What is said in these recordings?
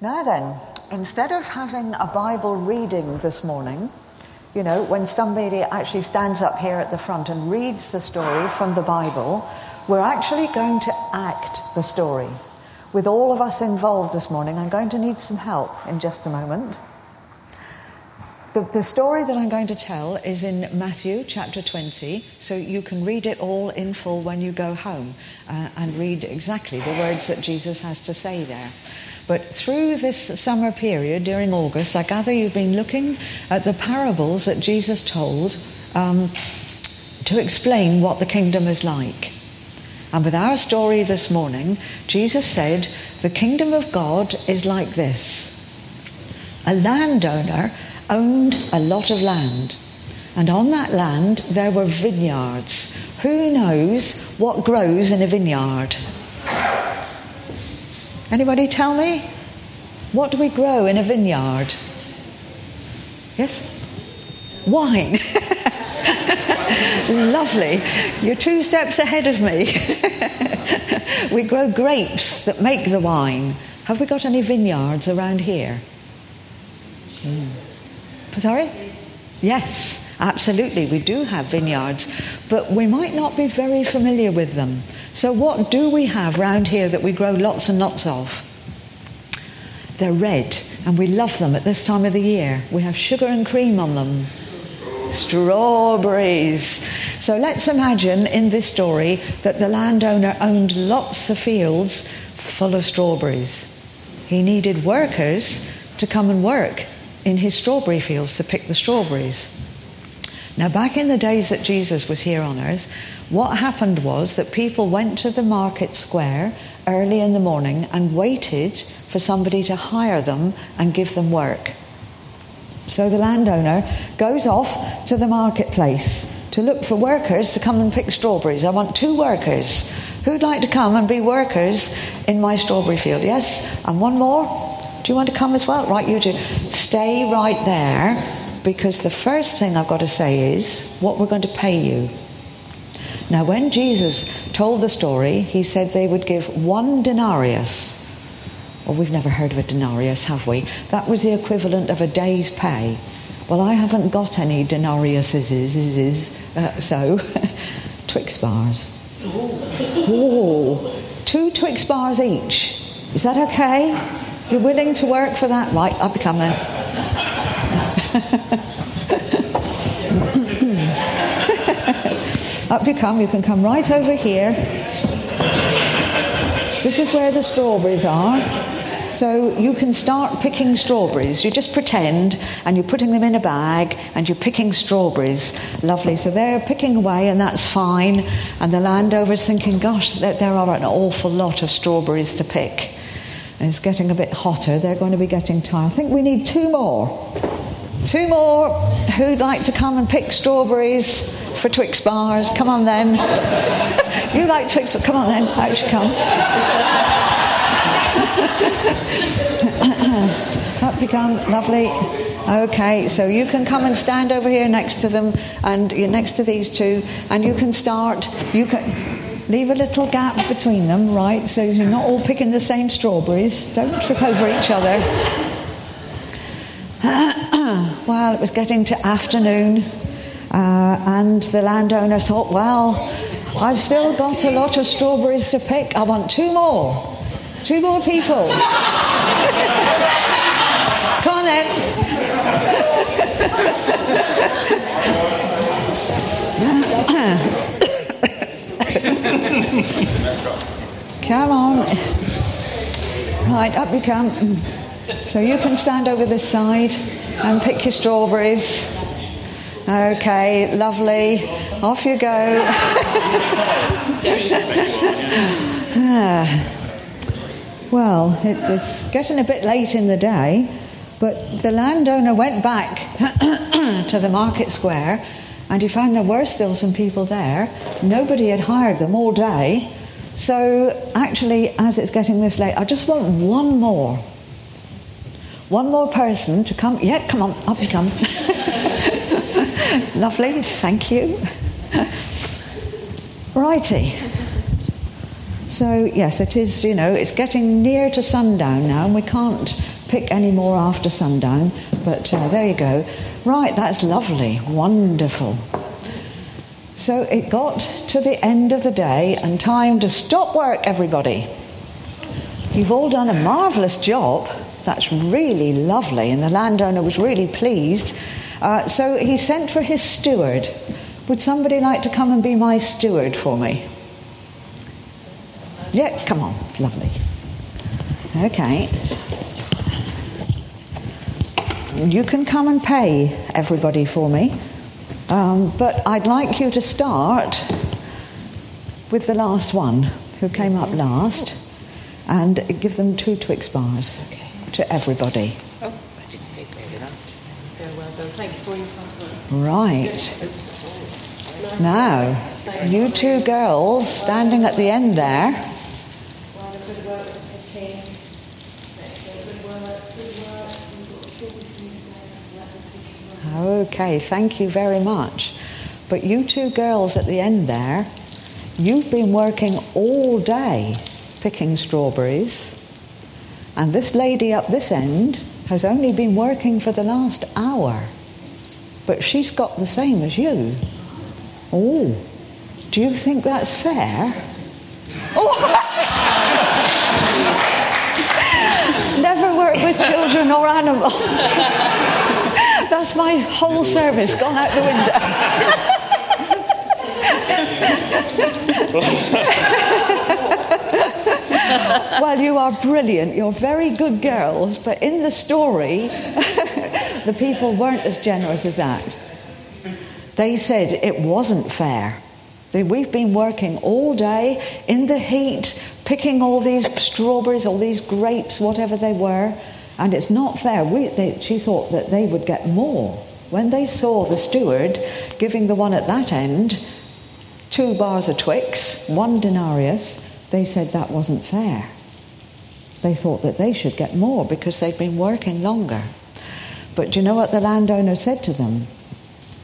Now then, instead of having a Bible reading this morning, you know, when somebody actually stands up here at the front and reads the story from the Bible, we're actually going to act the story. With all of us involved this morning, I'm going to need some help in just a moment. The, the, story that I'm going to tell is in Matthew chapter 20, so you can read it all in full when you go home uh, and read exactly the words that Jesus has to say there. But through this summer period during August, I gather you've been looking at the parables that Jesus told um, to explain what the kingdom is like. And with our story this morning, Jesus said, The kingdom of God is like this. A landowner owned a lot of land. And on that land, there were vineyards. Who knows what grows in a vineyard? Anybody tell me? What do we grow in a vineyard? Yes? Wine. Lovely. You're two steps ahead of me. we grow grapes that make the wine. Have we got any vineyards around here? Mm. Sorry? Yes, absolutely. We do have vineyards, but we might not be very familiar with them. So, what do we have round here that we grow lots and lots of? They're red, and we love them at this time of the year. We have sugar and cream on them. Strawberries. So let's imagine in this story that the landowner owned lots of fields full of strawberries. He needed workers to come and work in his strawberry fields to pick the strawberries. Now, back in the days that Jesus was here on earth, what happened was that people went to the market square early in the morning and waited for somebody to hire them and give them work. So the landowner goes off to the marketplace to look for workers to come and pick strawberries. I want two workers. Who'd like to come and be workers in my strawberry field? Yes? And one more? Do you want to come as well? Right, you do. Stay right there because the first thing I've got to say is what we're going to pay you. Now, when Jesus told the story, he said they would give one denarius. Well, we've never heard of a denarius, have we? That was the equivalent of a day's pay. Well, I haven't got any denariuses, uh, so Twix bars. Oh, two Twix bars each. Is that okay? You're willing to work for that? Right, I'll become then. Up you come, you can come right over here. This is where the strawberries are. So you can start picking strawberries. You just pretend and you're putting them in a bag and you're picking strawberries. Lovely. So they're picking away and that's fine. And the landowner's thinking, gosh, there are an awful lot of strawberries to pick and it's getting a bit hotter, they're going to be getting tired. I think we need two more. Two more who'd like to come and pick strawberries for Twix bars. Come on then. you like Twix, but come on then. Out you come. You come. Lovely. Okay, so you can come and stand over here next to them, and you're next to these two, and you can start. You can Leave a little gap between them, right, so you're not all picking the same strawberries. Don't trip over each other. well, it was getting to afternoon, uh, and the landowner thought, well, I've still got a lot of strawberries to pick. I want two more. Two more people. Come on then. come on. Right, up you come. So you can stand over this side and pick your strawberries. Okay, lovely. Off you go. ah. Well, it's getting a bit late in the day, but the landowner went back to the market square and he found there were still some people there. Nobody had hired them all day. So, actually, as it's getting this late, I just want one more. One more person to come. Yeah, come on, up you come. Lovely, thank you. Righty. So, yes, it is, you know, it's getting near to sundown now, and we can't pick any more after sundown, but uh, there you go. Right, that's lovely, wonderful. So it got to the end of the day and time to stop work, everybody. You've all done a marvellous job. That's really lovely, and the landowner was really pleased. Uh, so he sent for his steward. Would somebody like to come and be my steward for me? Yeah, come on, lovely. Okay. You can come and pay everybody for me, um, but I'd like you to start with the last one who came up last and give them two Twix bars okay. to everybody. Oh, I didn't take very much. Right. Now, you two girls standing at the end there. Okay, thank you very much. But you two girls at the end there, you've been working all day picking strawberries, and this lady up this end has only been working for the last hour. But she's got the same as you. Oh, do you think that's fair? Oh. Never work with children or animals. that's my whole service gone out the window. well, you are brilliant. You're very good girls, but in the story, the people weren't as generous as that. They said it wasn't fair. We've been working all day in the heat, picking all these strawberries, all these grapes, whatever they were, and it's not fair. We, they, she thought that they would get more. When they saw the steward giving the one at that end two bars of Twix, one denarius, they said that wasn't fair. They thought that they should get more because they'd been working longer. But do you know what the landowner said to them?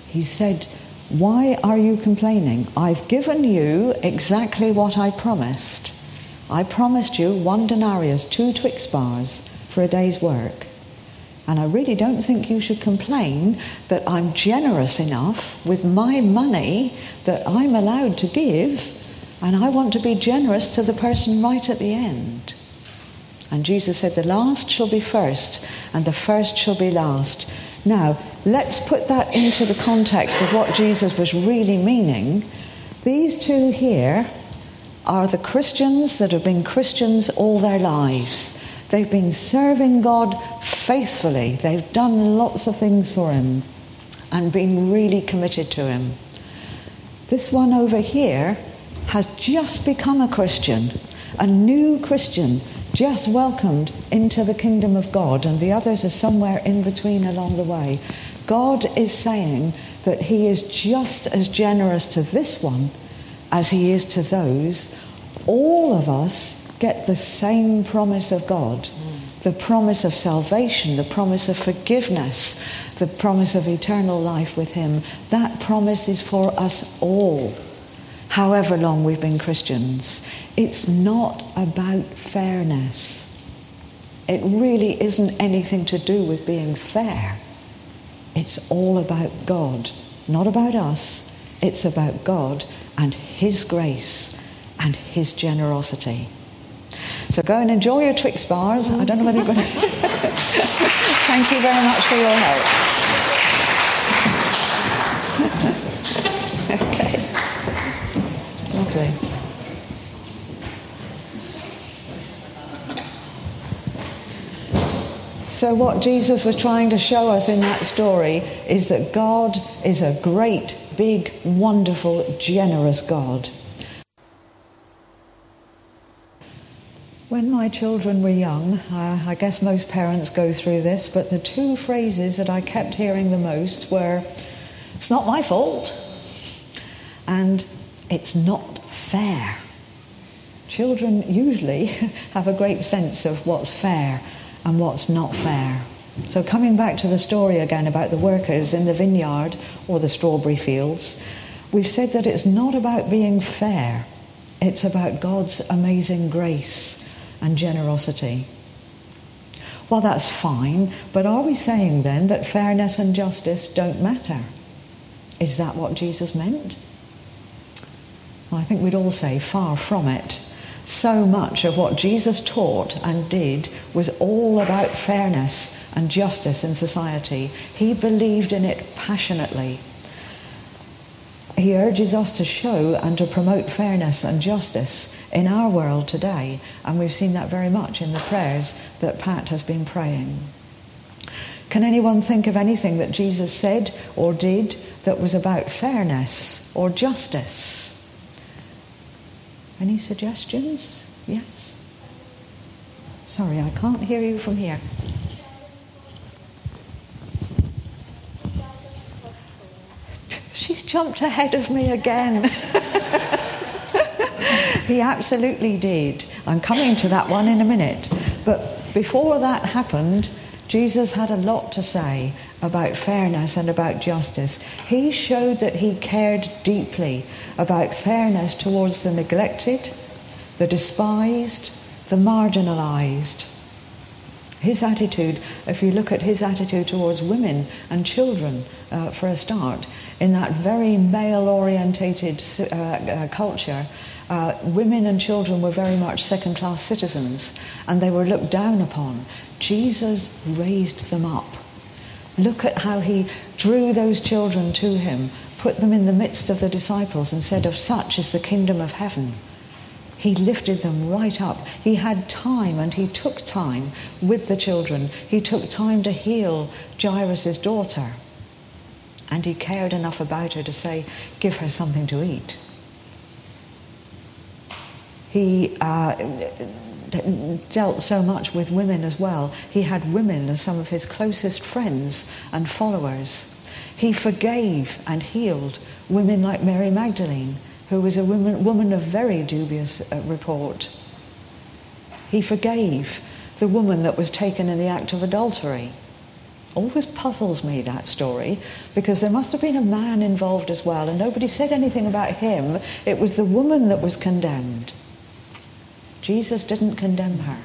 He said, Why are you complaining? I've given you exactly what I promised. I promised you one denarius, two Twix bars for a day's work. And I really don't think you should complain that I'm generous enough with my money that I'm allowed to give and I want to be generous to the person right at the end. And Jesus said, The last shall be first, and the first shall be last. Now, let's put that into the context of what Jesus was really meaning. These two here are the Christians that have been Christians all their lives. They've been serving God faithfully, they've done lots of things for Him and been really committed to Him. This one over here has just become a Christian, a new Christian, just welcomed into the kingdom of God, and the others are somewhere in between along the way. God is saying that He is just as generous to this one as He is to those. All of us get the same promise of God the promise of salvation, the promise of forgiveness, the promise of eternal life with Him. That promise is for us all however long we've been Christians. It's not about fairness. It really isn't anything to do with being fair. It's all about God, not about us. It's about God and His grace and His generosity. So go and enjoy your Twix bars. I don't know whether you're going to. Thank you very much for your help. okay. Lovely. So, what Jesus was trying to show us in that story is that God is a great, big, wonderful, generous God. When my children were young, uh, I guess most parents go through this, but the two phrases that I kept hearing the most were, It's not my fault, and It's not fair. Children usually have a great sense of what's fair and what's not fair. So, coming back to the story again about the workers in the vineyard or the strawberry fields, we've said that it's not about being fair, It's about God's amazing grace and generosity. Well, that's fine, but are we saying then that fairness and justice don't matter? Is that what Jesus meant? Well, I think we'd all say far from it. So much of what Jesus taught and did was all about fairness and justice in society. He believed in it passionately. He urges us to show and to promote fairness and justice in our world today, and we've seen that very much in the prayers that Pat has been praying. Can anyone think of anything that Jesus said or did that was about fairness or justice? Any suggestions? Yes? Sorry, I can't hear you from here. She's jumped ahead of me again. he absolutely did. I'm coming to that one in a minute. But before that happened, Jesus had a lot to say about fairness and about justice. He showed that he cared deeply about fairness towards the neglected, the despised, the marginalized. His attitude, if you look at his attitude towards women and children, uh, for a start, in that very male orientated uh, uh, culture, uh, women and children were very much second class citizens and they were looked down upon. Jesus raised them up. Look at how he drew those children to him, put them in the midst of the disciples, and said, Of such is the kingdom of heaven. He lifted them right up. He had time and he took time with the children. He took time to heal Jairus' daughter. And he cared enough about her to say, Give her something to eat. He uh, dealt so much with women as well. He had women as some of his closest friends and followers. He forgave and healed women like Mary Magdalene, who was a woman, woman of very dubious uh, report. He forgave the woman that was taken in the act of adultery. Always puzzles me that story because there must have been a man involved as well, and nobody said anything about him. It was the woman that was condemned. Jesus didn't condemn her.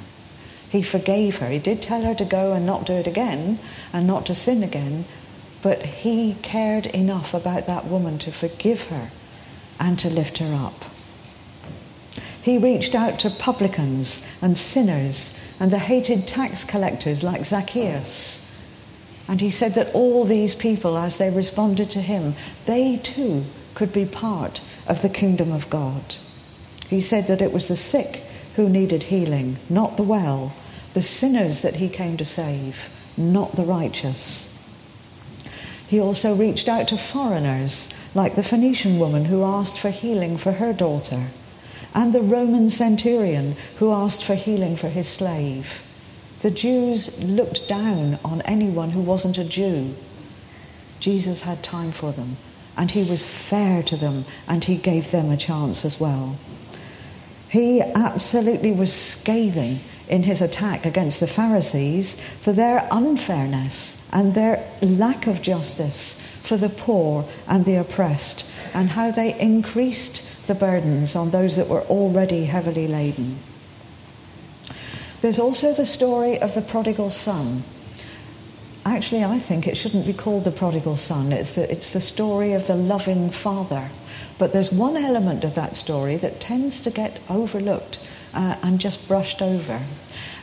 He forgave her. He did tell her to go and not do it again and not to sin again, but he cared enough about that woman to forgive her and to lift her up. He reached out to publicans and sinners and the hated tax collectors like Zacchaeus. And he said that all these people, as they responded to him, they too could be part of the kingdom of God. He said that it was the sick who needed healing, not the well, the sinners that he came to save, not the righteous. He also reached out to foreigners, like the Phoenician woman who asked for healing for her daughter, and the Roman centurion who asked for healing for his slave. The Jews looked down on anyone who wasn't a Jew. Jesus had time for them, and he was fair to them, and he gave them a chance as well. He absolutely was scathing in his attack against the Pharisees for their unfairness and their lack of justice for the poor and the oppressed, and how they increased the burdens on those that were already heavily laden. There's also the story of the prodigal son. Actually, I think it shouldn't be called the prodigal son. It's the, it's the story of the loving father but there's one element of that story that tends to get overlooked uh, and just brushed over.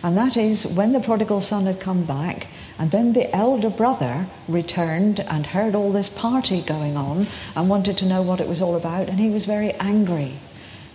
And that is when the prodigal son had come back, and then the elder brother returned and heard all this party going on and wanted to know what it was all about, and he was very angry.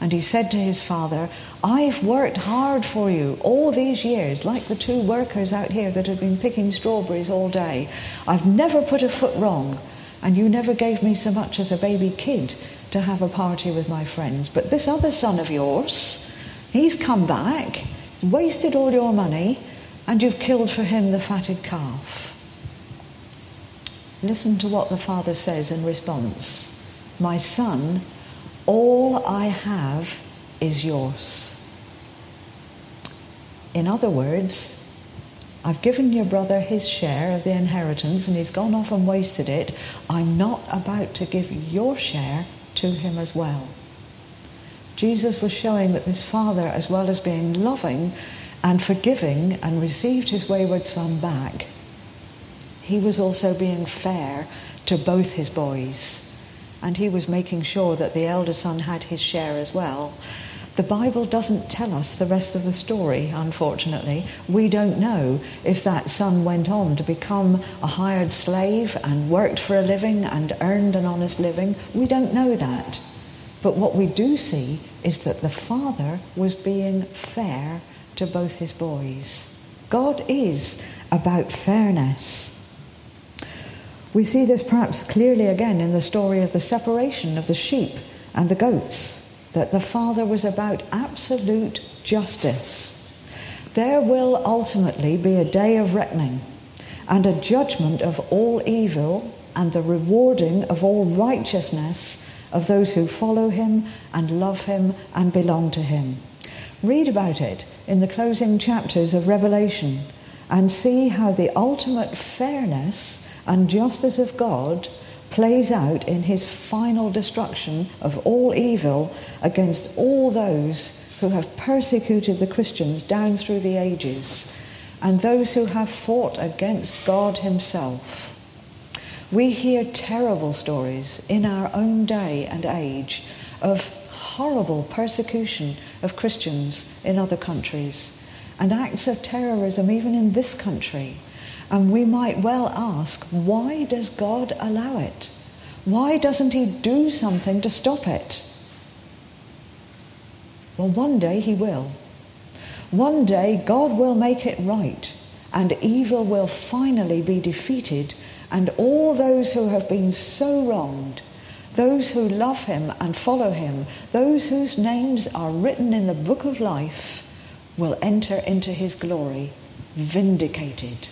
And he said to his father, I've worked hard for you all these years, like the two workers out here that have been picking strawberries all day. I've never put a foot wrong, and you never gave me so much as a baby kid to have a party with my friends. But this other son of yours, he's come back, wasted all your money, and you've killed for him the fatted calf. Listen to what the father says in response. My son, all I have is yours. In other words, I've given your brother his share of the inheritance and he's gone off and wasted it. I'm not about to give your share to him as well. Jesus was showing that this father, as well as being loving and forgiving and received his wayward son back, he was also being fair to both his boys. And he was making sure that the elder son had his share as well. The Bible doesn't tell us the rest of the story, unfortunately. We don't know if that son went on to become a hired slave and worked for a living and earned an honest living. We don't know that. But what we do see is that the father was being fair to both his boys. God is about fairness. We see this perhaps clearly again in the story of the separation of the sheep and the goats that the Father was about absolute justice. There will ultimately be a day of reckoning and a judgment of all evil and the rewarding of all righteousness of those who follow him and love him and belong to him. Read about it in the closing chapters of Revelation and see how the ultimate fairness and justice of God plays out in his final destruction of all evil against all those who have persecuted the Christians down through the ages and those who have fought against God himself. We hear terrible stories in our own day and age of horrible persecution of Christians in other countries and acts of terrorism even in this country and we might well ask, why does God allow it? Why doesn't he do something to stop it? Well, one day he will. One day God will make it right and evil will finally be defeated and all those who have been so wronged, those who love him and follow him, those whose names are written in the book of life, will enter into his glory vindicated.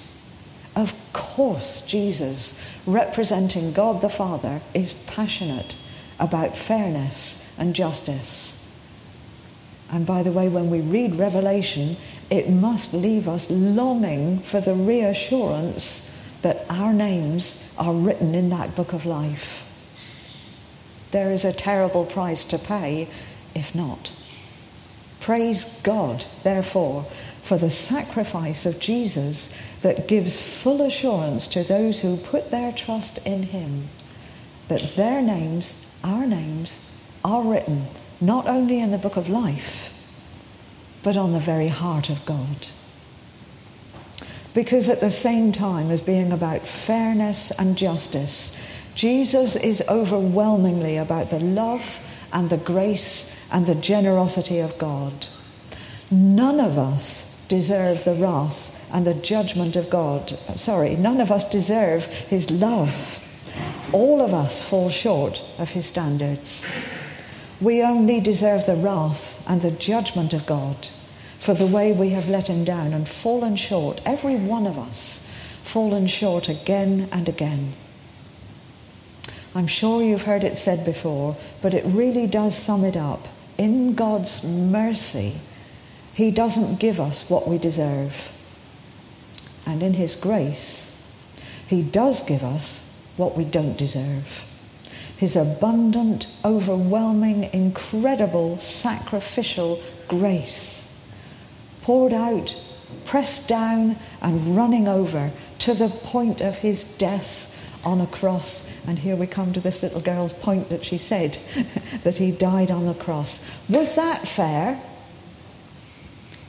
Of course, Jesus, representing God the Father, is passionate about fairness and justice. And by the way, when we read Revelation, it must leave us longing for the reassurance that our names are written in that book of life. There is a terrible price to pay if not. Praise God, therefore, for the sacrifice of Jesus that gives full assurance to those who put their trust in him that their names, our names, are written not only in the book of life, but on the very heart of God. Because at the same time as being about fairness and justice, Jesus is overwhelmingly about the love and the grace and the generosity of God. None of us deserve the wrath and the judgment of God. Sorry, none of us deserve his love. All of us fall short of his standards. We only deserve the wrath and the judgment of God for the way we have let him down and fallen short, every one of us, fallen short again and again. I'm sure you've heard it said before, but it really does sum it up. In God's mercy, he doesn't give us what we deserve and in his grace, he does give us what we don't deserve. His abundant, overwhelming, incredible, sacrificial grace poured out, pressed down, and running over to the point of his death on a cross. And here we come to this little girl's point that she said that he died on the cross. Was that fair?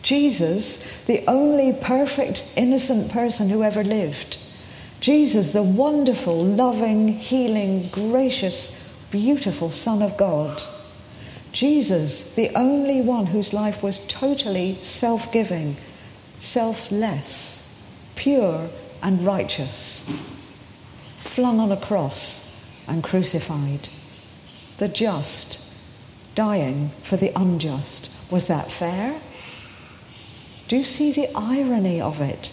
Jesus, the only perfect, innocent person who ever lived. Jesus, the wonderful, loving, healing, gracious, beautiful Son of God. Jesus, the only one whose life was totally self giving, selfless, pure, and righteous, flung on a cross and crucified. The just dying for the unjust. Was that fair? Do you see the irony of it?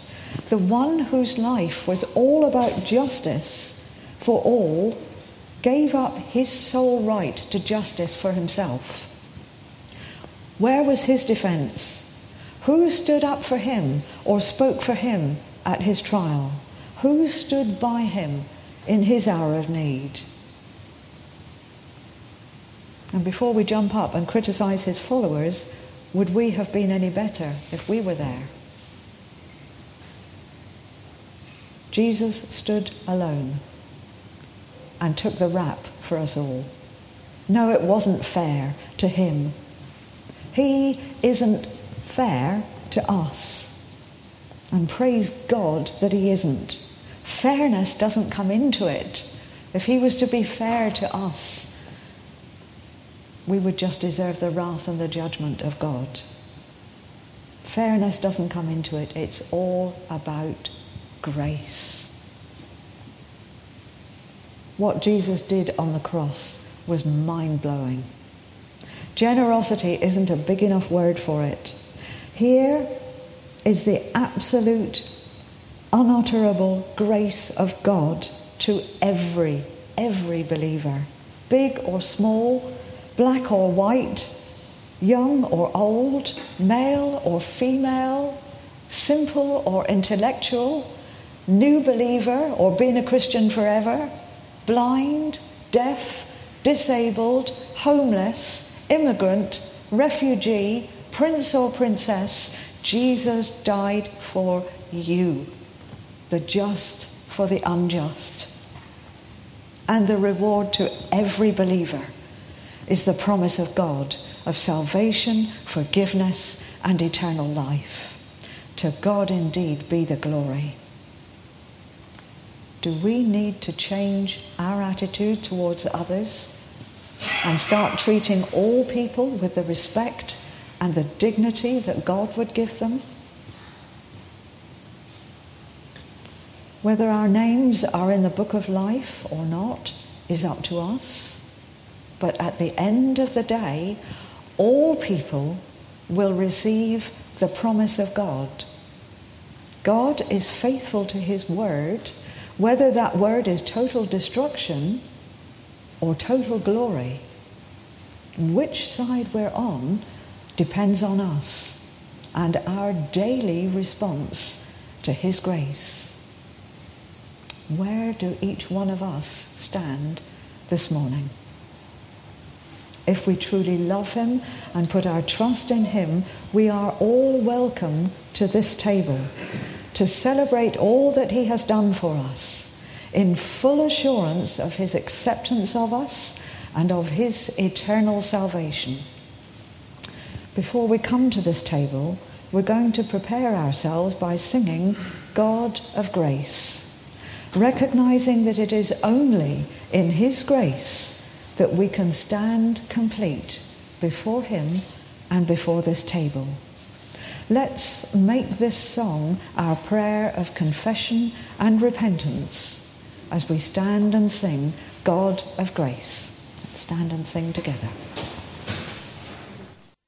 The one whose life was all about justice for all gave up his sole right to justice for himself. Where was his defense? Who stood up for him or spoke for him at his trial? Who stood by him in his hour of need? And before we jump up and criticize his followers, would we have been any better if we were there? Jesus stood alone and took the rap for us all. No, it wasn't fair to him. He isn't fair to us. And praise God that he isn't. Fairness doesn't come into it. If he was to be fair to us, we would just deserve the wrath and the judgment of God. Fairness doesn't come into it. It's all about grace. What Jesus did on the cross was mind blowing. Generosity isn't a big enough word for it. Here is the absolute, unutterable grace of God to every, every believer, big or small, black or white, young or old, male or female, simple or intellectual, new believer or been a Christian forever, blind, deaf, disabled, homeless, immigrant, refugee, prince or princess, Jesus died for you, the just for the unjust. And the reward to every believer is the promise of God of salvation, forgiveness, and eternal life. To God indeed be the glory. Do we need to change our attitude towards others and start treating all people with the respect and the dignity that God would give them? Whether our names are in the book of life or not is up to us. But at the end of the day, all people will receive the promise of God. God is faithful to his word whether that word is total destruction or total glory, which side we're on depends on us and our daily response to His grace. Where do each one of us stand this morning? If we truly love Him and put our trust in Him, we are all welcome to this table to celebrate all that he has done for us in full assurance of his acceptance of us and of his eternal salvation. Before we come to this table, we're going to prepare ourselves by singing God of Grace, recognizing that it is only in his grace that we can stand complete before him and before this table. Let's make this song our prayer of confession and repentance as we stand and sing God of Grace. Let's stand and sing together.